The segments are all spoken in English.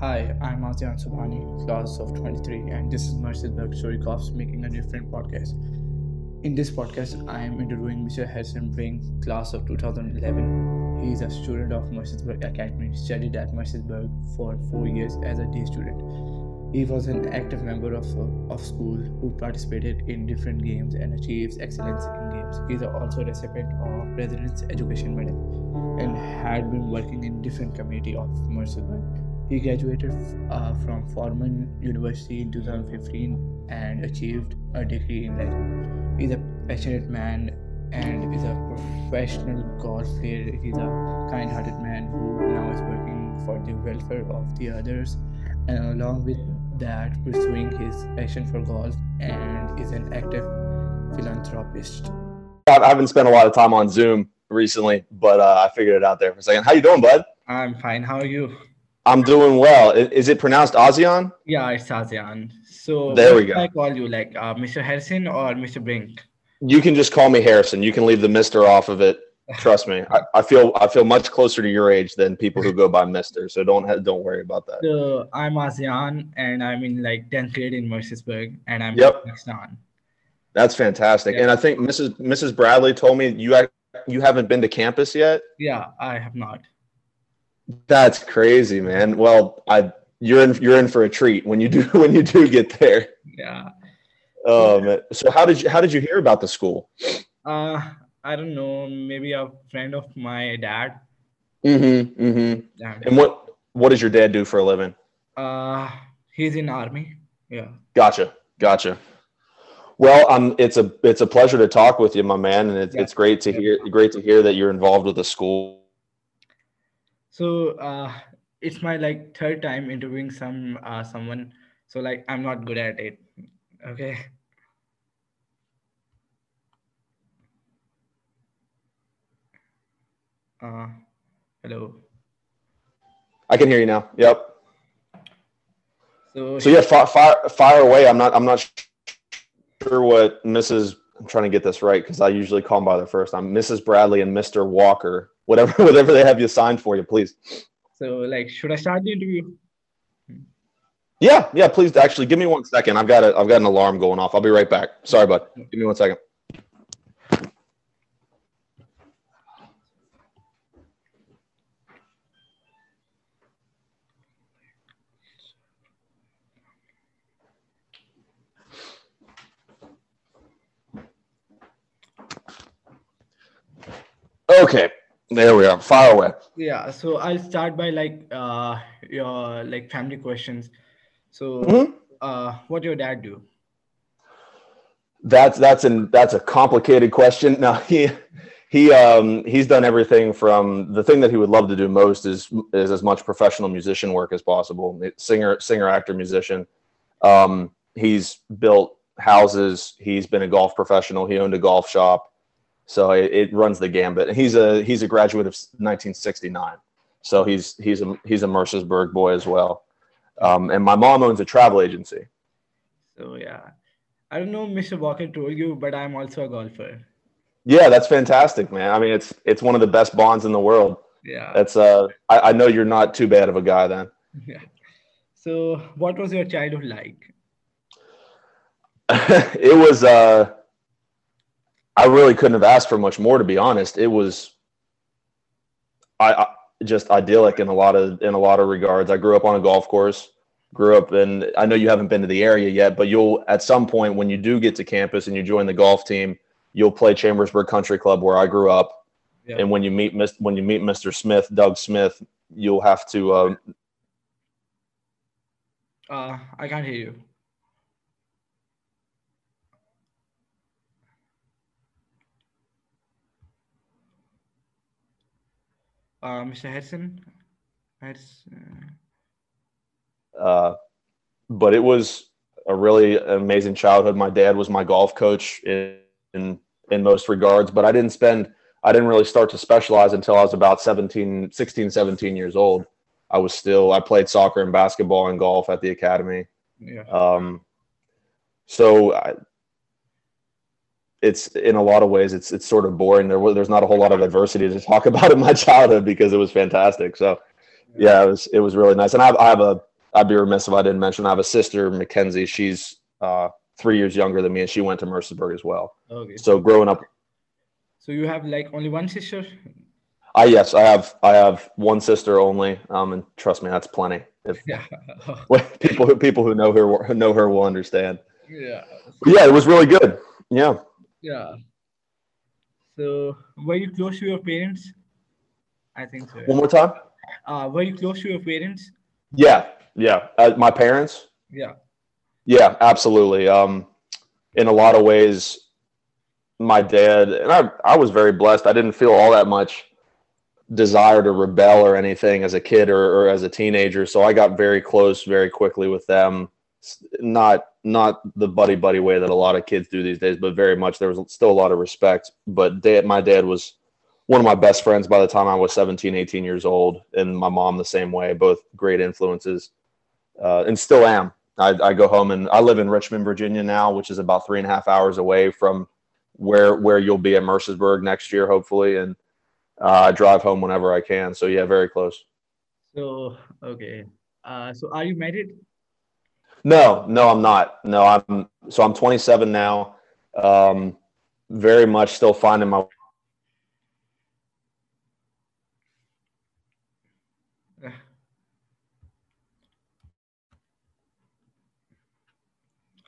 Hi, I'm Azian Subhani, class of 23, and this is Mercersburg Story making a different podcast. In this podcast, I am interviewing Mr. Harrison Brink, class of 2011. He is a student of Mercersburg Academy, studied at Mercersburg for four years as a day student. He was an active member of, of school who participated in different games and achieves excellence in games. He is also a recipient of President's Education Medal and had been working in different community of Mercersburg. He graduated uh, from Furman University in 2015 and achieved a degree in law. He's a passionate man and is a professional golf player. He's a kind-hearted man who now is working for the welfare of the others, and along with that, pursuing his passion for golf and is an active philanthropist. I haven't spent a lot of time on Zoom recently, but uh, I figured it out there for a second. How you doing, bud? I'm fine. How are you? I'm doing well. Is it pronounced Azian? Yeah, it's Azian. So There we go. I call you like uh, Mr. Harrison or Mr. Brink? You can just call me Harrison. You can leave the Mister off of it. Trust me. I, I feel I feel much closer to your age than people who go by Mister. So don't don't worry about that. So I'm Azian and I'm in like 10th grade in Mercersburg and I'm Yep. in Pakistan. That's fantastic. Yeah. And I think Mrs. Mrs. Bradley told me you you haven't been to campus yet. Yeah, I have not. That's crazy, man. Well, I you're in you're in for a treat when you do when you do get there. Yeah. Um, so how did you how did you hear about the school? Uh, I don't know. Maybe a friend of my dad. Mm-hmm. Mm-hmm. Yeah. And what what does your dad do for a living? Uh, he's in army. Yeah. Gotcha, gotcha. Well, um, it's a it's a pleasure to talk with you, my man, and it's, Yeah. it's great to hear great to hear that you're involved with the school. So uh, it's my like third time interviewing some uh someone. So like I'm not good at it. Okay. Uh, hello. I can hear you now. Yep. So So yeah, fire, fire, fire away. I'm not I'm not sure what Mrs. I'm trying to get this right because I usually call them by their first name. Mrs. Bradley and Mr. Walker, whatever whatever they have you signed for you, please. so like should I start the interview? Yeah, yeah. Please, actually, give me one second. I've got a I've got an alarm going off. I'll be right back. Sorry, bud. Give me one second. Okay, there we are. Fire away. Yeah, so I'll start by like uh your like family questions. So Mhm. uh what your dad do? That's that's an that's a complicated question. Now he he um he's done everything from the thing that he would love to do most is is as much professional musician work as possible. Singer singer actor musician. Um he's built houses, he's been a golf professional, he owned a golf shop. So it, it runs the gambit. He's a he's a graduate of 1969. So he's he's a he's a Mercersburg boy as well. Um, and my mom owns a travel agency. So yeah. I don't know Mr. Walker told you, but I'm also a golfer. Yeah, that's fantastic, man. I mean, it's it's one of the best bonds in the world. Yeah. That's uh, I, I know you're not too bad of a guy then. Yeah. So what was your childhood like? it was uh, I really couldn't have asked for much more, to be honest. It was, I, I just idyllic in a lot of in a lot of regards. I grew up on a golf course. Grew up in. I know you haven't been to the area yet, but you'll at some point when you do get to campus and you join the golf team, you'll play Chambersburg Country Club where I grew up. Yeah. And when you meet when you meet Mr. Smith, Doug Smith, you'll have to uh, Uh I can't hear you. Uh Mr. Harrison? Harrison. Uh, but it was a really amazing childhood. My dad was my golf coach in, in in most regards, but I didn't spend I didn't really start to specialize until I was about 17, 16, 17 years old. I was still I played soccer and basketball and golf at the academy. Yeah. Um, so I, it's in a lot of ways it's it's sort of boring. There there's not a whole lot of adversity to talk about in my childhood because it was fantastic. So yeah, it was it was really nice. And I have, I have a I'd be remiss if I didn't mention I have a sister, Mackenzie. She's uh, three years younger than me, and she went to Mercersburg as well. Okay. So growing up, So you have like only one sister? I yes, I have I have one sister only, um, and trust me, that's plenty. If Yeah. people who people who know her who know her will understand. yeah. But yeah, it was really good. Yeah. Yeah. So were you close to your parents? I think so. One more time. Uh, were you close to your parents? Yeah, yeah. Uh, my parents. Yeah. Yeah, absolutely. Um, in a lot of ways, my dad and I, I was very blessed. I didn't feel all that much desire to rebel or anything as a kid or, or as a teenager. So I got very close very quickly with them. Not not the buddy buddy way that a lot of kids do these days, but very much there was still a lot of respect. But dad, my dad was one of my best friends by the time I was 17, 18 years old, and my mom the same way. Both great influences, uh, and still am. I, I go home and I live in Richmond, Virginia now, which is about three and a half hours away from where where you'll be at Mercersburg next year, hopefully. And uh, I drive home whenever I can. So yeah, very close. So okay. Uh, so are you married? No, no, I'm not. No, I'm so I'm 27 now. Um, very much still finding my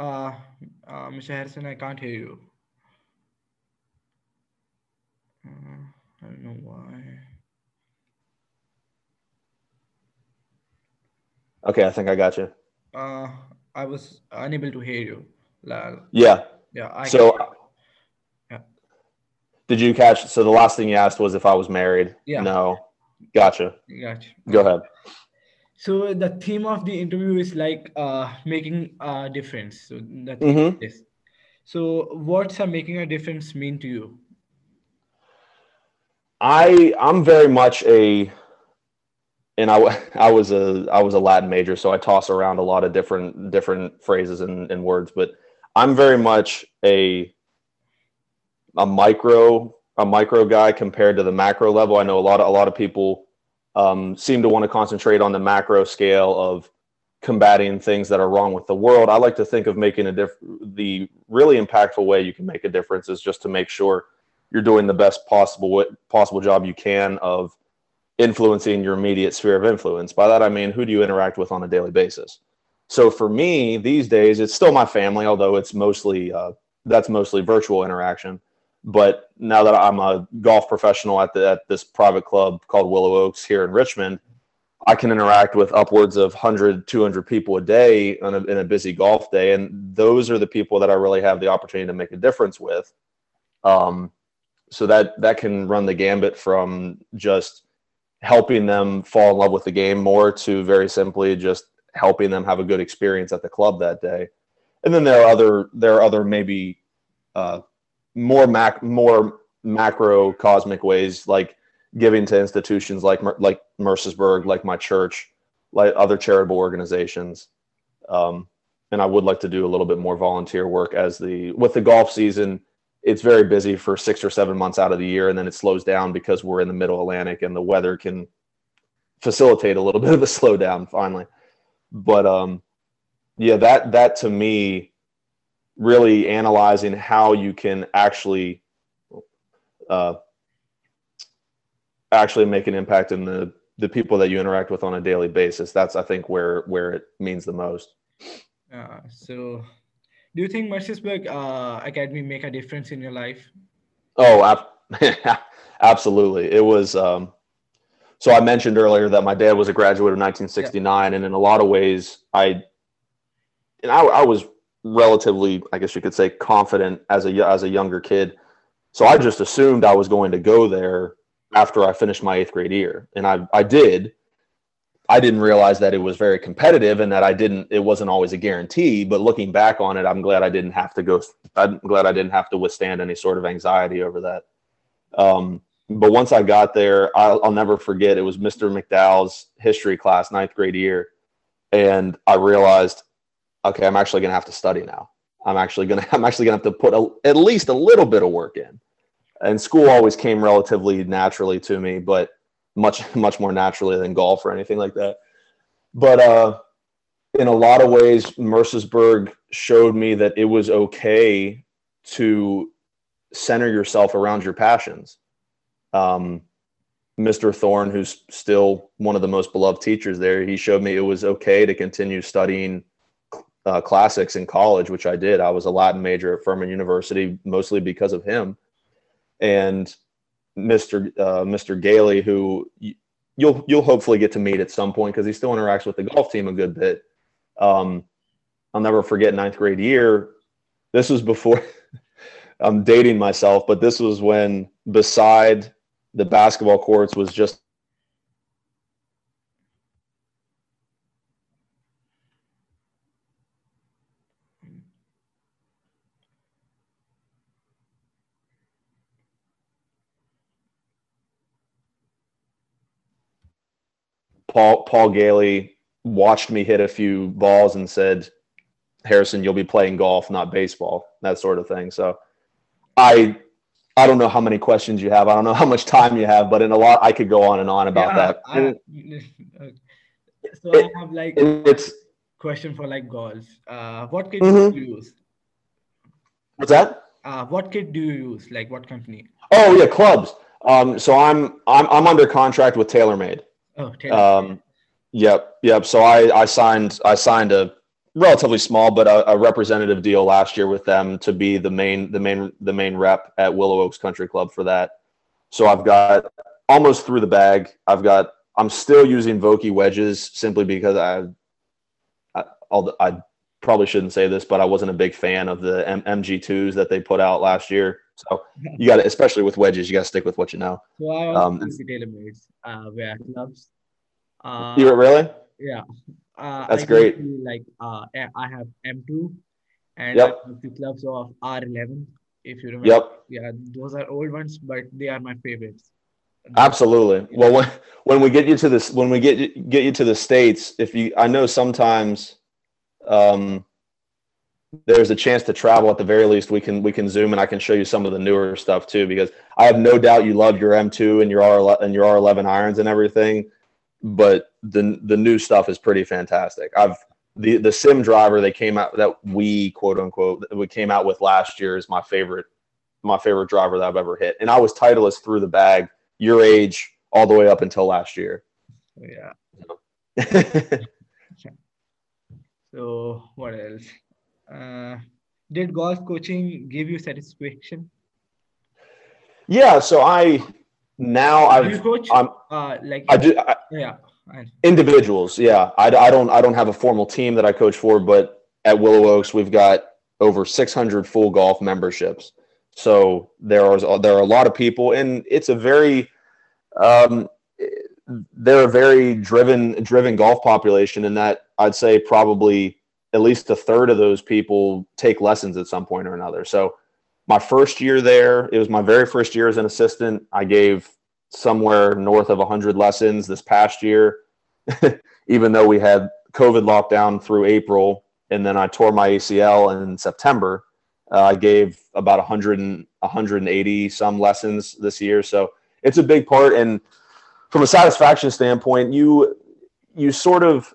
Uh, uh, Mr. Harrison, I can't hear you. Uh, I don't know why. Okay, I think I got you. Uh, I was unable to hear you. Yeah. Yeah, I So can- Yeah. did you catch? So the last thing you asked was if I was married. Yeah. No. Gotcha. Gotcha. Go ahead. So the theme of the interview is like uh, making a difference. So the theme Mhm. is. So what's a making a difference mean to you? I I'm very much a and I, I was a I was a Latin major, so I toss around a lot of different different phrases and, and words, but I'm very much a a micro a micro guy compared to the macro level. I know a lot of a lot of people um, seem to want to concentrate on the macro scale of combating things that are wrong with the world. I like to think of making a diff- the really impactful way you can make a difference is just to make sure you're doing the best possible possible job you can of influencing your immediate sphere of influence. By that I mean who do you interact with on a daily basis. So for me these days, it's still my family, although it's mostly uh, that's mostly virtual interaction. But now that I'm a golf professional at the at this private club called Willow Oaks here in Richmond, I can interact with upwards of 100, 200 people a day in a, in a busy golf day, and those are the people that I really have the opportunity to make a difference with. Um, so that that can run the gambit from just helping them fall in love with the game more to very simply just helping them have a good experience at the club that day. And then there are other there are other maybe uh, more mac more macro cosmic ways like giving to institutions like like Mercersburg, like my church, like other charitable organizations. Um, and I would like to do a little bit more volunteer work as the with the golf season. It's very busy for six or seven months out of the year, and then it slows down because we're in the middle Atlantic and the weather can facilitate a little bit of a slowdown finally. But um, yeah, that that to me, really analyzing how you can actually uh, actually make an impact in the the people that you interact with on a daily basis. That's I think where where it means the most. Uh, so do you think Mercersburg uh, Academy make a difference in your life? Oh, ab- absolutely. It was. Um, so I mentioned earlier that my dad was a graduate of 1969, and in a lot of ways, I and I, I was relatively, I guess you could say, confident as a as a younger kid. So I just assumed I was going to go there after I finished my eighth grade year, and I I did. I didn't realize that it was very competitive and that I didn't. It wasn't always a guarantee. But looking back on it, I'm glad I didn't have to go. I'm glad I didn't have to withstand any sort of anxiety over that. Um, but once I got there, I'll, I'll never forget. It was Mr. McDowell's history class, ninth grade year, and I realized, okay, I'm actually going to have to study now. I'm actually going to. I'm actually going to have to put a, at least a little bit of work in. And school always came relatively naturally to me, but much much more naturally than golf or anything like that. But uh, in a lot of ways, Mercersburg showed me that it was okay to center yourself around your passions. Um, Mr. Thorne, who's still one of the most beloved teachers there, he showed me it was okay to continue studying uh, classics in college, which I did. I was a Latin major at Furman University, mostly because of him. And Mr. Uh, Mr. Gailey, who you'll you'll hopefully get to meet at some point because he still interacts with the golf team a good bit. Um, I'll never forget ninth grade year. This was before I'm dating myself, but this was when beside the basketball courts was just Paul Paul Gailey watched me hit a few balls and said, "Harrison, you'll be playing golf, not baseball." That sort of thing. So, I I don't know how many questions you have. I don't know how much time you have, but in a lot, I could go on and on about yeah, that. I, so it, I have like it's question for like golf. Uh, what kit mm-hmm. do you use? What's that? Uh, what kit do you use? Like what company? Oh yeah, clubs. Um, so I'm I'm I'm under contract with TaylorMade. Oh, Um, yep, yep. So I I signed I signed a relatively small, but a, a, representative deal last year with them to be the main the main the main rep at Willow Oaks Country Club for that. So I've got almost through the bag. I've got I'm still using Vokey wedges simply because I I, I probably shouldn't say this, but I wasn't a big fan of the M- MG2s that they put out last year. So you got to, especially with wedges, you got to stick with what you know. So I also um, TaylorMade uh, wear gloves. Uh, you really? Yeah. Uh, That's I great. Like uh, I have M2 and yep. the clubs of R11. If you remember, yep. yeah, those are old ones, but they are my favorites. Absolutely. Well, when when we get you to this, when we get get you to the states, if you, I know sometimes, um, there's a chance to travel. At the very least, we can we can zoom and I can show you some of the newer stuff too, because I have no doubt you love your M2 and your R and your R11 irons and everything but the the new stuff is pretty fantastic. I've the the sim driver they came out that we quote unquote we came out with last year is my favorite my favorite driver that I've ever hit, and I was titleist through the bag your age all the way up until last year. Yeah. so what else? Uh, did golf coaching give you satisfaction? Yeah, so I now I've you coach? I'm, uh, like I do I, yeah individuals yeah. I, I don't I don't have a formal team that I coach for but at Willow Oaks we've got over 600 full golf memberships. So there are there are a lot of people and it's a very um, they're a very driven driven golf population and that I'd say probably at least a third of those people take lessons at some point or another so my first year there, it was my very first year as an assistant. I gave somewhere north of 100 lessons this past year, even though we had COVID lockdown through April. And then I tore my ACL in September. Uh, I gave about 100 and 180 some lessons this year. So it's a big part. And from a satisfaction standpoint, you you sort of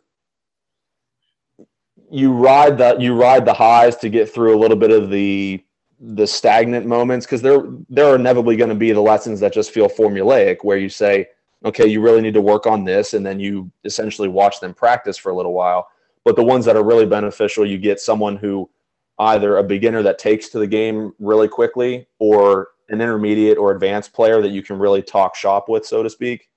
you ride the you ride the highs to get through a little bit of the the stagnant moments because there there are inevitably going to be the lessons that just feel formulaic where you say okay you really need to work on this and then you essentially watch them practice for a little while. But the ones that are really beneficial you get someone who either a beginner that takes to the game really quickly or an intermediate or advanced player that you can really talk shop with so to speak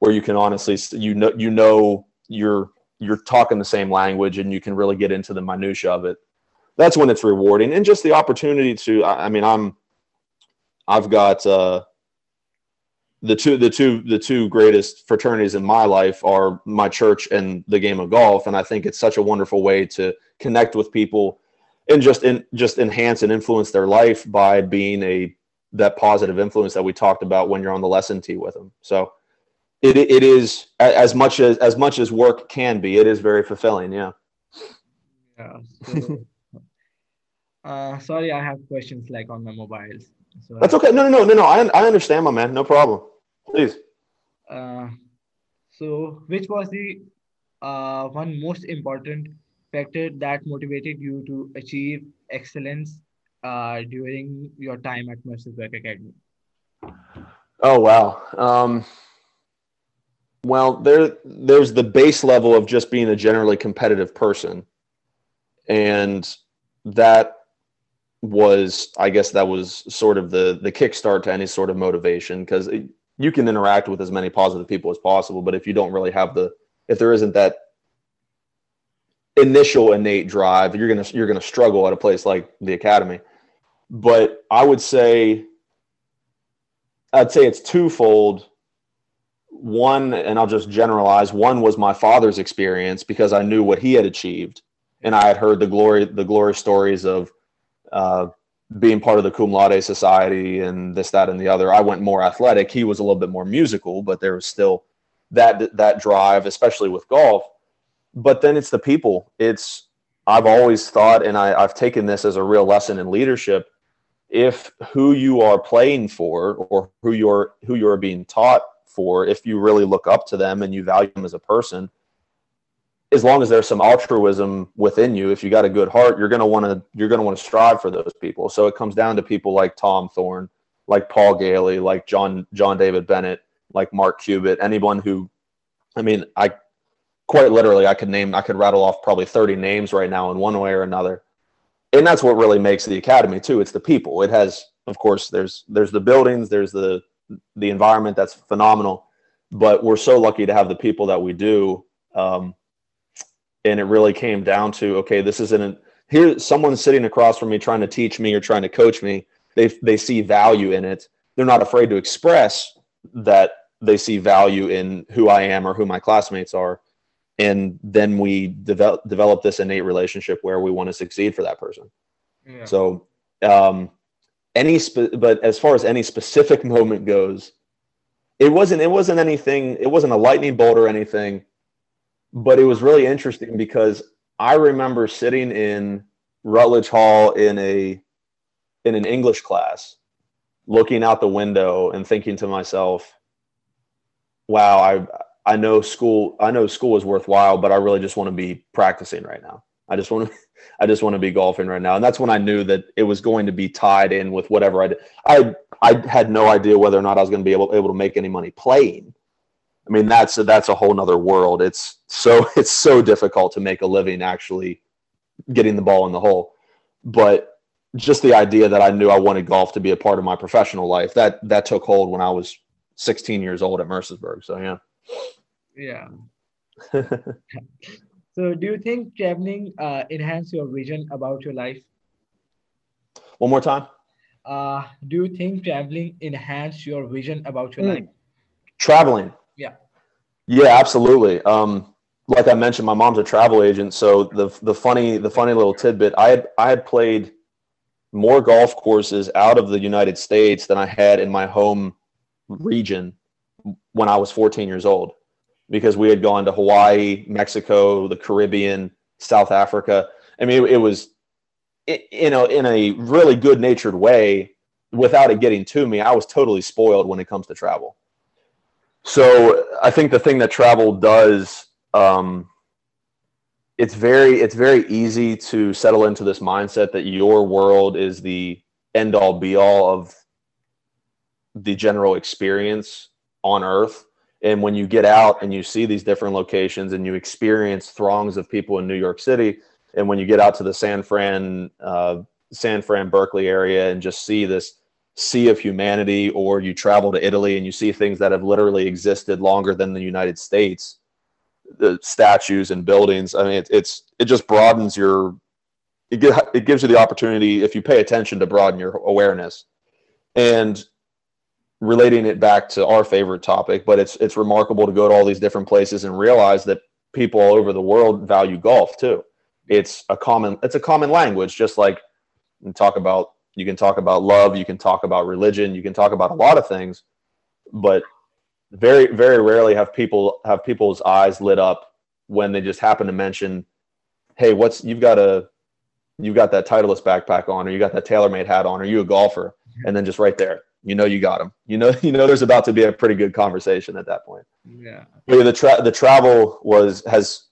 where you can honestly you know you know you're you're talking the same language and you can really get into the minutia of it that's when it's rewarding. And just the opportunity to i mean i'm i've got uh the two the two the two greatest fraternities in my life are my church and the game of golf. And i think it's such a wonderful way to connect with people and just in just enhance and influence their life by being a that positive influence that we talked about when you're on the lesson tee with them. So it, it is as much as as much as work can be it is very fulfilling yeah yeah so uh, sorry, I have questions like on my mobiles. So, That's okay. No, no, no, no, no. I, I understand, my man. No problem. Please. Uh, so, which was the uh, one most important factor that motivated you to achieve excellence uh, during your time at Mercersburg Academy? Oh wow. Um, well, there there's the base level of just being a generally competitive person, and that was, I guess, that was sort of the the kickstart to any sort of motivation because you can interact with as many positive people as possible, but if you don't really have the if there isn't that initial innate drive, you're gonna you're gonna struggle at a place like the academy. But I would say I'd say it's twofold. One, and I'll just generalize. One was my father's experience because I knew what he had achieved, and I had heard the glory the glory stories of uh, being part of the cum laude society and this, that, and the other. I went more athletic. He was a little bit more musical, but there was still that that drive, especially with golf. But then it's the people. It's I've always thought, and I, I've taken this as a real lesson in leadership if who you are playing for or who you're who you're being taught for if you really look up to them and you value them as a person as long as there's some altruism within you if you got a good heart you're going to want to you're going to want to strive for those people so it comes down to people like tom thorne like paul Gailey, like john john david bennett like mark cubitt anyone who i mean i quite literally i could name i could rattle off probably 30 names right now in one way or another and that's what really makes the academy too. It's the people. It has, of course, there's there's the buildings, there's the the environment that's phenomenal, but we're so lucky to have the people that we do. Um, and it really came down to okay, this isn't an, here. Someone sitting across from me trying to teach me or trying to coach me. They they see value in it. They're not afraid to express that they see value in who I am or who my classmates are and then we develop develop this innate relationship where we want to succeed for that person. Yeah. So, um, any spe- but as far as any specific moment goes, it wasn't it wasn't anything. It wasn't a lightning bolt or anything, but it was really interesting because I remember sitting in Rutledge Hall in a in an English class, looking out the window and thinking to myself, "Wow, I I know school I know school is worthwhile, but I really just want to be practicing right now. I just want to I just want to be golfing right now. And that's when I knew that it was going to be tied in with whatever I did. I I had no idea whether or not I was going to be able able to make any money playing. I mean, that's a, that's a whole nother world. It's so it's so difficult to make a living actually getting the ball in the hole. But just the idea that I knew I wanted golf to be a part of my professional life that that took hold when I was 16 years old at Mercersburg. So yeah. Yeah. so, do you think traveling uh, enhance your vision about your life? One more time. Uh, do you think traveling enhance your vision about your mm. life? Traveling. Yeah. Yeah, absolutely. Um, like I mentioned, my mom's a travel agent, so the the funny the funny little tidbit I had I had played more golf courses out of the United States than I had in my home region when I was 14 years old because we had gone to Hawaii, Mexico, the Caribbean, South Africa. I mean, it, it was, you know, in a really good natured way without it getting to me. I was totally spoiled when it comes to travel. So I think the thing that travel does, um, it's very it's very easy to settle into this mindset that your world is the end all be all of the general experience on earth and when you get out and you see these different locations and you experience throngs of people in New York City, and when you get out to the San Fran, uh, San Fran Berkeley area and just see this sea of humanity, or you travel to Italy and you see things that have literally existed longer than the United States, the statues and buildings. I mean, it, it's it just broadens your it, it gives you the opportunity if you pay attention to broaden your awareness and relating it back to our favorite topic, but it's it's remarkable to go to all these different places and realize that people all over the world value golf too. It's a common it's a common language, just like and talk about you can talk about love, you can talk about religion, you can talk about a lot of things, but very very rarely have people have people's eyes lit up when they just happen to mention, hey, what's you've got a you've got that Titleist backpack on, or you got that TaylorMade hat on, or you a golfer, mm-hmm. and then just right there You know you got them. You know you know there's about to be a pretty good conversation at that point. Yeah. Yeah, the tra- the travel was has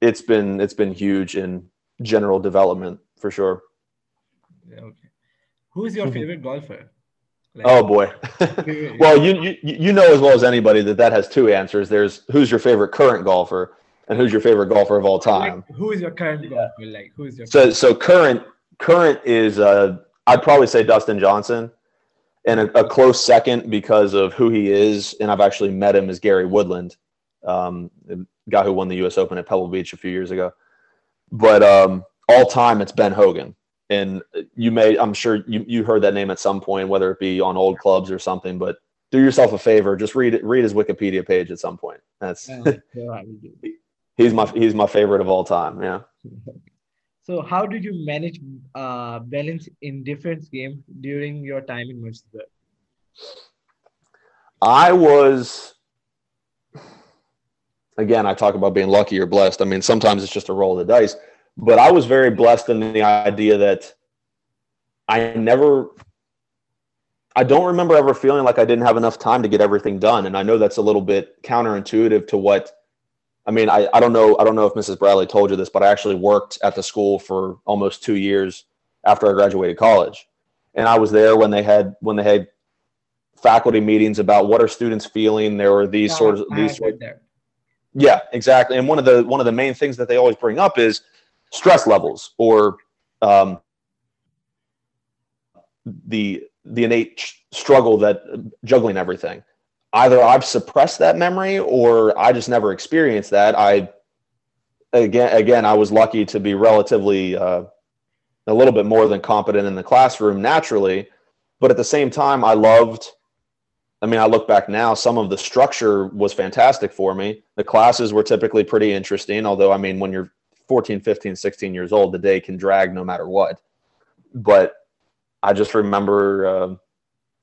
it's been it's been huge in general development for sure. Yeah, okay. Who is your Mhm. favorite golfer? Like, Oh boy. well, you, you you know as well as anybody that that has two answers. There's who's your favorite current golfer and who's your favorite golfer of all time. like, who is your current golfer? Like, who is your So so current current is uh I'd probably say Dustin Johnson, and a, a close second because of who he is, and I've actually met him as Gary Woodland, um, the guy who won the U.S. Open at Pebble Beach a few years ago. But um, all time, it's Ben Hogan, and you may I'm sure you you heard that name at some point, whether it be on old clubs or something. But do yourself a favor, just read it, read his Wikipedia page at some point. That's Yeah, yeah, I will do. he's my he's my favorite of all time. Yeah. So, how did you manage uh, balance in different games during your time in Mercersburg? I was again, I talk about being lucky or blessed. I mean, sometimes it's just a roll of the dice, but I was very blessed in the idea that I never I don't remember ever feeling like I didn't have enough time to get everything done. And I know that's a little bit counterintuitive to what I mean, I, I don't know I don't know if Mrs. Bradley told you this, but I actually worked at the school for almost two years after I graduated college. And I was there when they had when they had faculty meetings about what are students feeling. There were these Yeah, sorts of these sort that. yeah, exactly. And one of the one of the main things that they always bring up is stress levels or um, the the innate struggle that juggling everything. Either I've suppressed that memory or I just never experienced that. I again again I was lucky to be relatively uh, a little bit more than competent in the classroom naturally, but at the same time I loved I mean, I look back now, some of the structure was fantastic for me. The classes were typically pretty interesting, although, I mean, when you're 14, 15, 16 years old, the day can drag no matter what. But I just remember, uh,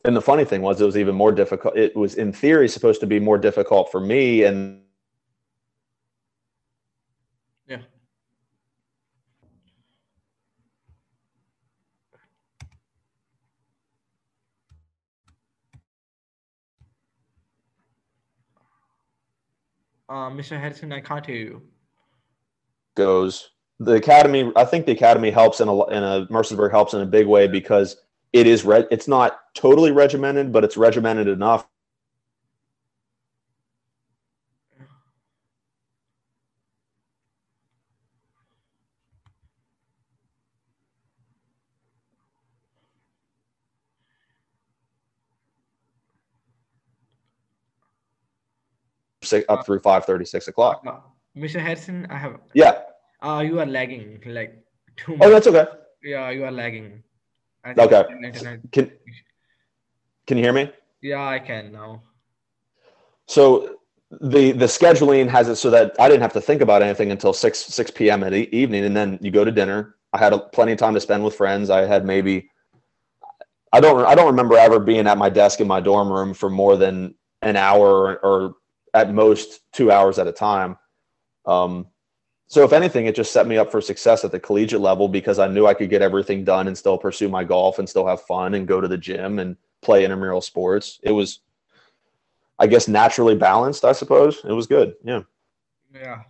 and the funny thing was, it was even more difficult. It was, in theory, supposed to be more difficult for me. And Yeah. Uh, Mr. Harrison, I can't hear you. goes, the academy, I think the academy helps in a, in a Mercersburg helps in a big way because it is, re- it's not totally regimented, but it's regimented enough six, up through 5 6 o'clock. Uh, Mr. Harrison, I have. Yeah. Uh, you are lagging like too much. Oh, that's okay. Yeah, you are lagging. Okay. Can can you hear me? Yeah, I can now. So the the scheduling has it so that I didn't have to think about anything until six six p.m. at e- evening, and then you go to dinner. I had a, plenty of time to spend with friends. I had maybe I don't I don't remember ever being at my desk in my dorm room for more than an hour or, or at most two hours at a time. Um, so if anything, it just set me up for success at the collegiate level because I knew I could get everything done and still pursue my golf and still have fun and go to the gym and play intramural sports. It was, I guess, naturally balanced. I suppose it was good. Yeah. Yeah.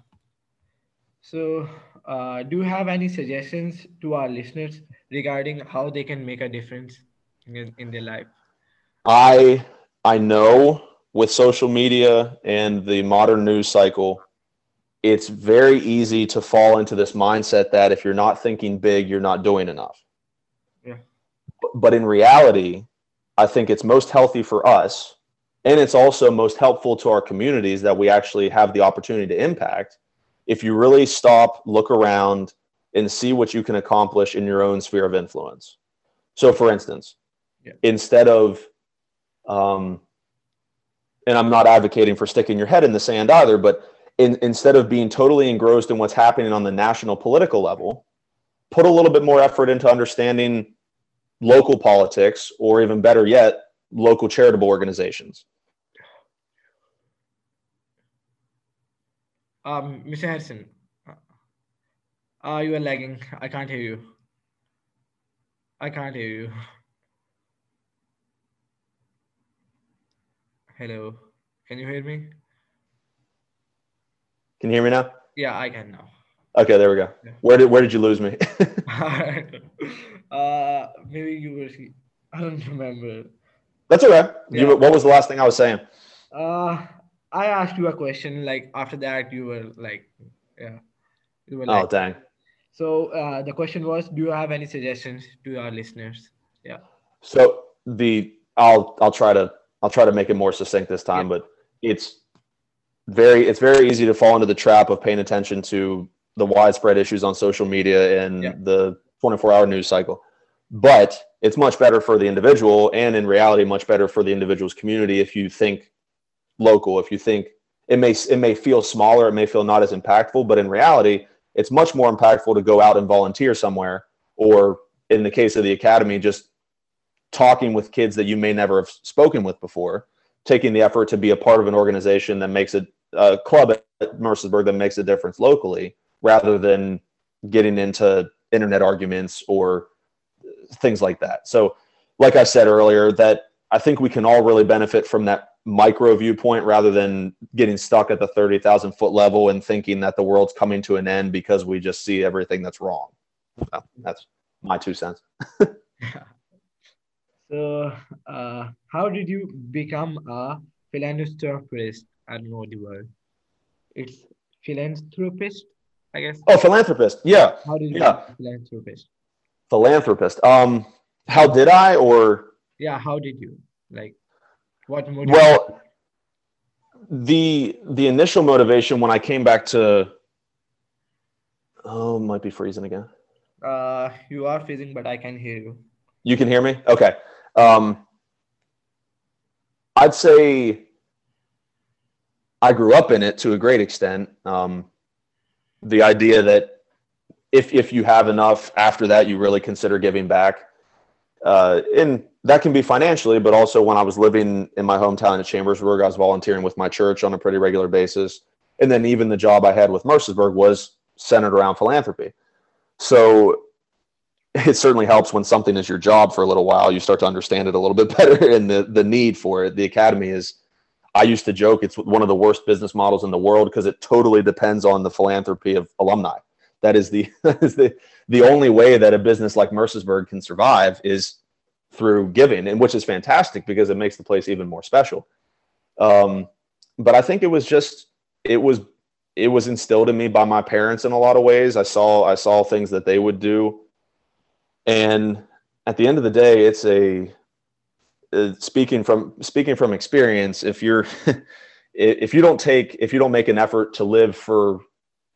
So, uh, do you have any suggestions to our listeners regarding how they can make a difference in, in their life? I I know with social media and the modern news cycle, it's very easy to fall into this mindset that if you're not thinking big, you're not doing enough. Yeah. But in reality, I think it's most healthy for us and it's also most helpful to our communities that we actually have the opportunity to impact if you really stop, look around and see what you can accomplish in your own sphere of influence. So for instance, Yeah. instead of um, and I'm not advocating for sticking your head in the sand either, but in, instead of being totally engrossed in what's happening on the national political level, put a little bit more effort into understanding local politics, or even better yet, local charitable organizations. Um, Mr. Harrison, uh, you are lagging. I can't hear you. I can't hear you. Hello. Can you hear me? Can you hear me now? Yeah, I can now. Okay, there we go. Yeah. Where did where did you lose me? uh, maybe you were. I don't remember. That's all right. You, what was the last thing I was saying? Uh, I asked you a question. Like after that, you were like, yeah, you were Oh, like. dang. So uh, the question was, do you have any suggestions to our listeners? Yeah. So the I'll I'll try to I'll try to make it more succinct this time, but it's very it's very easy to fall into the trap of paying attention to the widespread issues on social media and Yeah. the 24 hour news cycle. But it's much better for the individual and in reality much better for the individual's community if you think local, if you think it may it may feel smaller, it may feel not as impactful, but in reality, it's much more impactful to go out and volunteer somewhere or in the case of the academy just talking with kids that you may never have spoken with before, taking the effort to be a part of an organization that makes it a club at Mercersburg that makes a difference locally, rather than getting into internet arguments or things like that. So, like I said earlier, that I think we can all really benefit from that micro viewpoint rather than getting stuck at the 30,000 foot level and thinking that the world's coming to an end because we just see everything that's wrong. So that's my two cents. So, uh, how did you become a philanthropist? I don't know the word. It's philanthropist, I guess. Oh, philanthropist. Yeah. How did you yeah. philanthropist? Philanthropist. Um, how did I or Yeah, how did you? Like, what motivated well the the initial motivation when I came back to oh might be freezing again. Uh, you are freezing, but I can hear you. You can hear me? Okay. Um, I'd say I grew up in it to a great extent. Um, the idea that if if you have enough after that, you really consider giving back. Uh, and that can be financially, but also when I was living in my hometown of Chambersburg, I was volunteering with my church on a pretty regular basis. And then even the job I had with Mercersburg was centered around philanthropy. So it certainly helps when something is your job for a little while. You start to understand it a little bit better and the, the need for it. The academy is, I used to joke, it's one of the worst business models in the world because it totally depends on the philanthropy of alumni. That is the that is the the only way that a business like Mercersburg can survive is through giving, and which is fantastic because it makes the place even more special. Um, but I think it was just it was it was instilled in me by my parents in a lot of ways. I saw I saw things that they would do, and at the end of the day, it's a uh, speaking from speaking from experience. If you're if you don't take if you don't make an effort to live for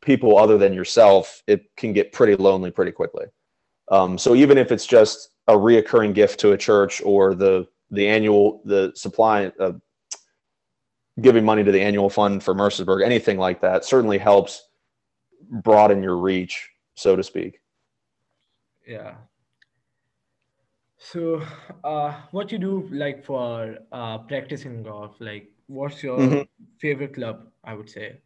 people other than yourself, it can get pretty lonely pretty quickly. Um, so even if it's just a reoccurring gift to a church or the the annual the supply uh, giving money to the annual fund for Mercersburg, anything like that certainly helps broaden your reach, so to speak. Yeah. So, uh, what you do like for uh, practicing golf? Like, what's your Mhm. favorite club? I would say.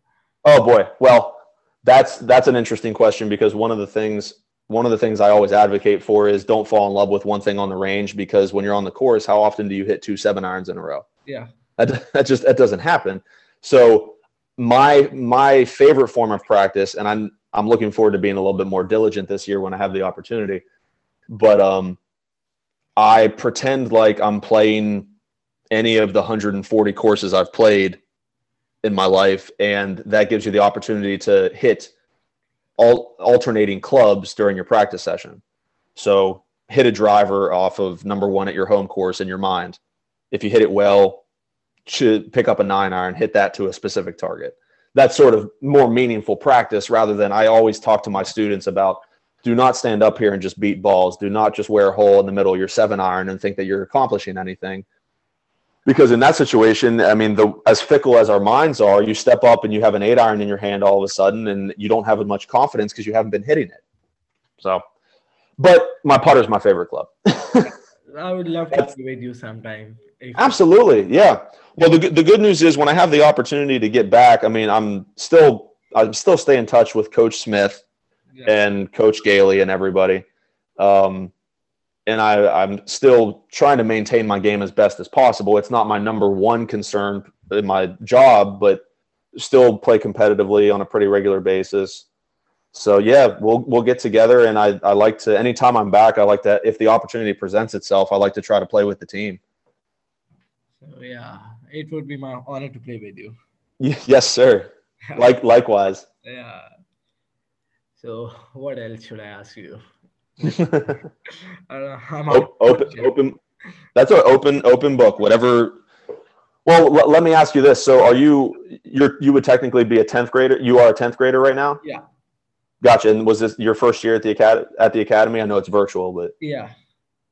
Oh boy. Well, that's that's an interesting question because one of the things one of the things I always advocate for is don't fall in love with one thing on the range because when you're on the course, how often do you hit two seven irons in a row? Yeah. That, that just that doesn't happen. So my my favorite form of practice, and I'm I'm looking forward to being a little bit more diligent this year when I have the opportunity. But um, I pretend like I'm playing any of the 140 courses I've played in my life, and that gives you the opportunity to hit all alternating clubs during your practice session. So hit a driver off of number one at your home course in your mind. If you hit it well, should pick up a nine iron, hit that to a specific target. That's sort of more meaningful practice rather than I always talk to my students about do not stand up here and just beat balls. Do not just wear a hole in the middle of your seven iron and think that you're accomplishing anything. Because in that situation, I mean, the as fickle as our minds are, you step up and you have an eight iron in your hand all of a sudden, and you don't have as much confidence because you haven't been hitting it. So, but my putter's my favorite club. I would love to play with you sometime. Absolutely, yeah. Well, the the good news is when I have the opportunity to get back, I mean, I'm still I'm still stay in touch with Coach Smith yeah. and Coach Gailey and everybody. Um, and I, I'm still trying to maintain my game as best as possible. It's not my number one concern in my job, but still play competitively on a pretty regular basis. So yeah, we'll we'll get together, and I I like to anytime I'm back, I like to if the opportunity presents itself, I like to try to play with the team. So yeah, it would be my honor to play with you. Yes, sir. like likewise. Yeah. So what else should I ask you? uh, open, open. That's an open, open book. Whatever. Well, l- let me ask you this. So, are you you're you would technically be a tenth grader? You are a tenth grader right now. Yeah. Gotcha. And was this your first year at the academy? At the academy, I know it's virtual, but yeah.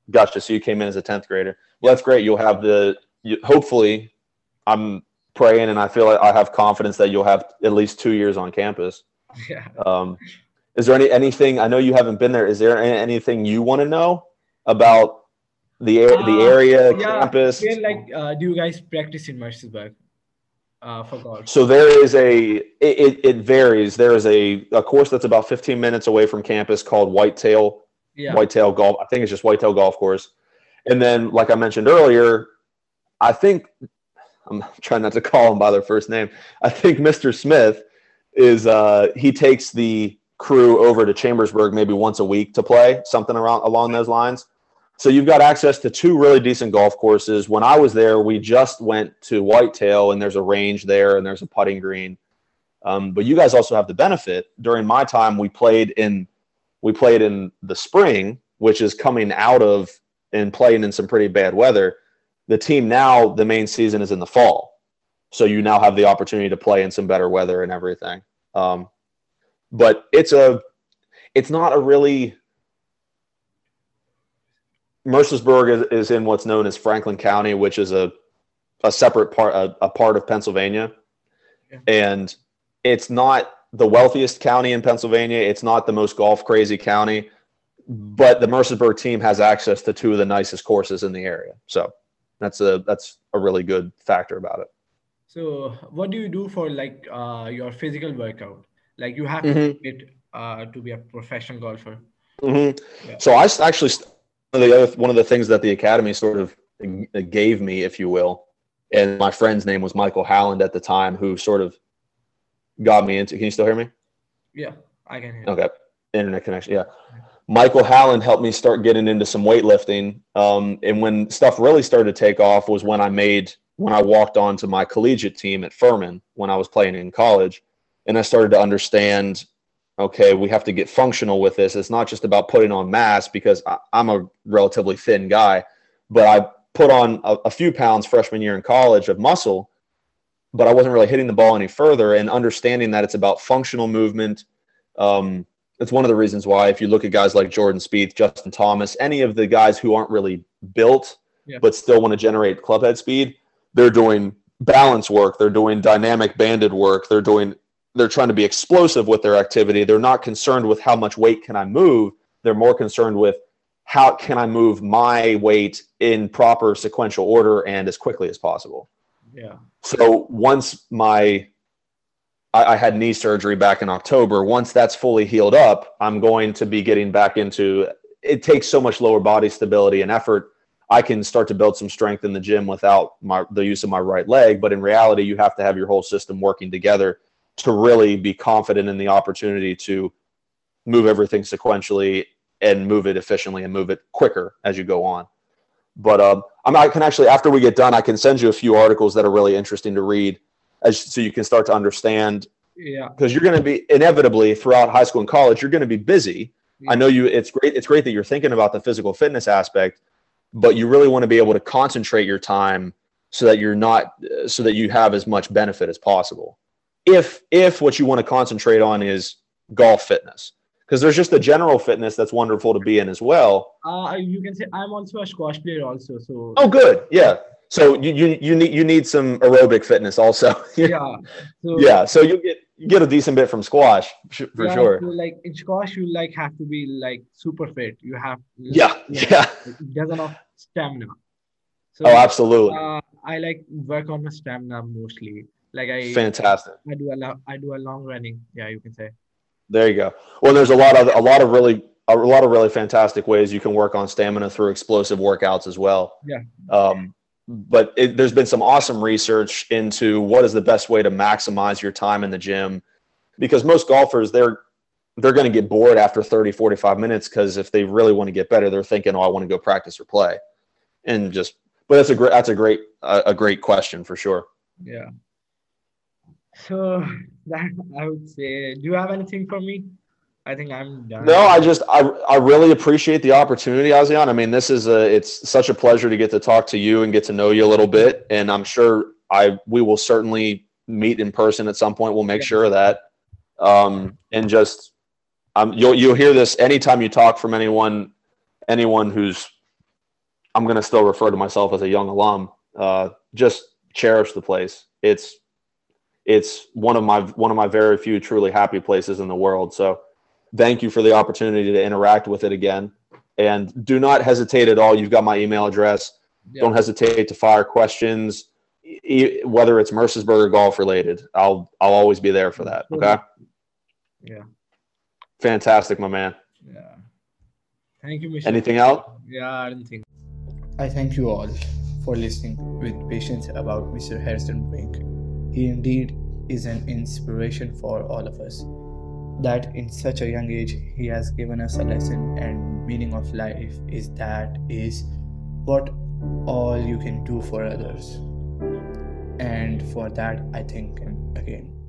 Gotcha. So you came in as a tenth grader. Well, that's great. You'll have the. You, hopefully, I'm praying, and I feel like I have confidence that you'll have at least two years on campus. Yeah. Um, is there any anything I know you haven't been there? Is there any, anything you want to know about the uh, the area yeah, campus? Yeah, like, uh, do you guys practice in Mercersburg? Uh, for golf. So there is a it, it varies. There is a, a course that's about 15 minutes away from campus called Whitetail yeah. Whitetail Golf. I think it's just Whitetail Golf Course. And then, like I mentioned earlier, I think I'm trying not to call them by their first name. I think Mr. Smith is uh, he takes the crew over to Chambersburg maybe once a week to play, something around along those lines. So you've got access to two really decent golf courses. When I was there, we just went to Whitetail, and there's a range there, and there's a putting green. Um, but you guys also have the benefit. During my time, we played in we played in the spring, which is coming out of and playing in some pretty bad weather. The team now, the main season is in the fall, so you now have the opportunity to play in some better weather and everything. Um, but it's a it's not a really Mercersburg is, is in what's known as Franklin County, which is a a separate part a, a part of Pennsylvania, yeah. and it's not the wealthiest county in Pennsylvania. It's not the most golf crazy county, but the Mercersburg team has access to two of the nicest courses in the area. So that's a that's a really good factor about it. So, what do you do for like uh, your physical workout? Like you have mm-hmm. to uh, to be a professional golfer. Mm-hmm. Yeah. So I actually one of the other one of the things that the academy sort of gave me, if you will, and my friend's name was Michael Howland at the time, who sort of got me into. Can you still hear me? Yeah, I can hear. Okay, internet connection. Yeah. Michael Howland helped me start getting into some weightlifting. Um, and when stuff really started to take off was when I made when I walked on to my collegiate team at Furman when I was playing in college and I started to understand okay, we have to get functional with this. It's not just about putting on mass because I, am a relatively thin guy, but I put on a, a, few pounds freshman year in college of muscle, but I wasn't really hitting the ball any further. And understanding that it's about functional movement. Um, it's one of the reasons why, if you look at guys like Jordan Spieth, Justin Thomas, any of the guys who aren't really built yeah. but still want to generate clubhead speed, they're doing balance work, they're doing dynamic banded work, they're doing they're trying to be explosive with their activity. They're not concerned with how much weight can I move. They're more concerned with how can I move my weight in proper sequential order and as quickly as possible. Yeah. So once my I, I had knee surgery back in October. Once that's fully healed up, I'm going to be getting back into it takes so much lower body stability and effort. I can start to build some strength in the gym without my the use of my right leg. But in reality, you have to have your whole system working together to really be confident in the opportunity to move everything sequentially and move it efficiently and move it quicker as you go on. But um, I can actually, after we get done, I can send you a few articles that are really interesting to read, as so you can start to understand. Yeah. Because you're going to be inevitably throughout high school and college, you're going to be busy. Yeah. I know you. It's great. It's great that you're thinking about the physical fitness aspect, but you really want to be able to concentrate your time so that you're not, so that you have as much benefit as possible if if what you want to concentrate on is golf fitness because there's just a general fitness that's wonderful to be in as well. Uh, you can say I'm also a squash player also. So oh, good, yeah. So you you, you need you need some aerobic fitness also. yeah. So, yeah. So you get you get a decent bit from squash for yeah, sure. So like in squash, you like have to be like super fit. You have yeah yeah. It doesn't have stamina. So, oh, absolutely. Uh, I like work on my stamina mostly. Like I fantastic. I do a lot. I do a long running. Yeah, you can say. There you go. Well, there's a lot of a lot of really a lot of really fantastic ways you can work on stamina through explosive workouts as well. Yeah. Um, but it, there's been some awesome research into what is the best way to maximize your time in the gym because most golfers they're they're going to get bored after 30 45 minutes because if they really want to get better they're thinking oh i want to go practice or play and just but that's a great that's a great uh, a great question for sure yeah so that i would say do you have anything for me I think I'm done. No, I just I I really appreciate the opportunity, Azian. I mean, this is a it's such a pleasure to get to talk to you and get to know you a little bit. And I'm sure I we will certainly meet in person at some point. We'll make yeah. sure of that. Um, and just um, you'll you'll hear this anytime you talk from anyone anyone who's I'm going to still refer to myself as a young alum. Uh, just cherish the place. It's it's one of my one of my very few truly happy places in the world. So thank you for the opportunity to interact with it again. And do not hesitate at all. You've got my email address. Don't hesitate to fire questions, whether it's Mercersburger golf related. I'll I'll always be there for that. Okay. Yeah. Fantastic, my man. Yeah. Thank you, Mr. Anything else? Yeah, I don't think. I thank you all for listening with patience about Mr. Harrison Brink. He indeed is an inspiration for all of us that in such a young age he has given us a lesson and meaning of life is that is what all you can do for others. And for that i thank him again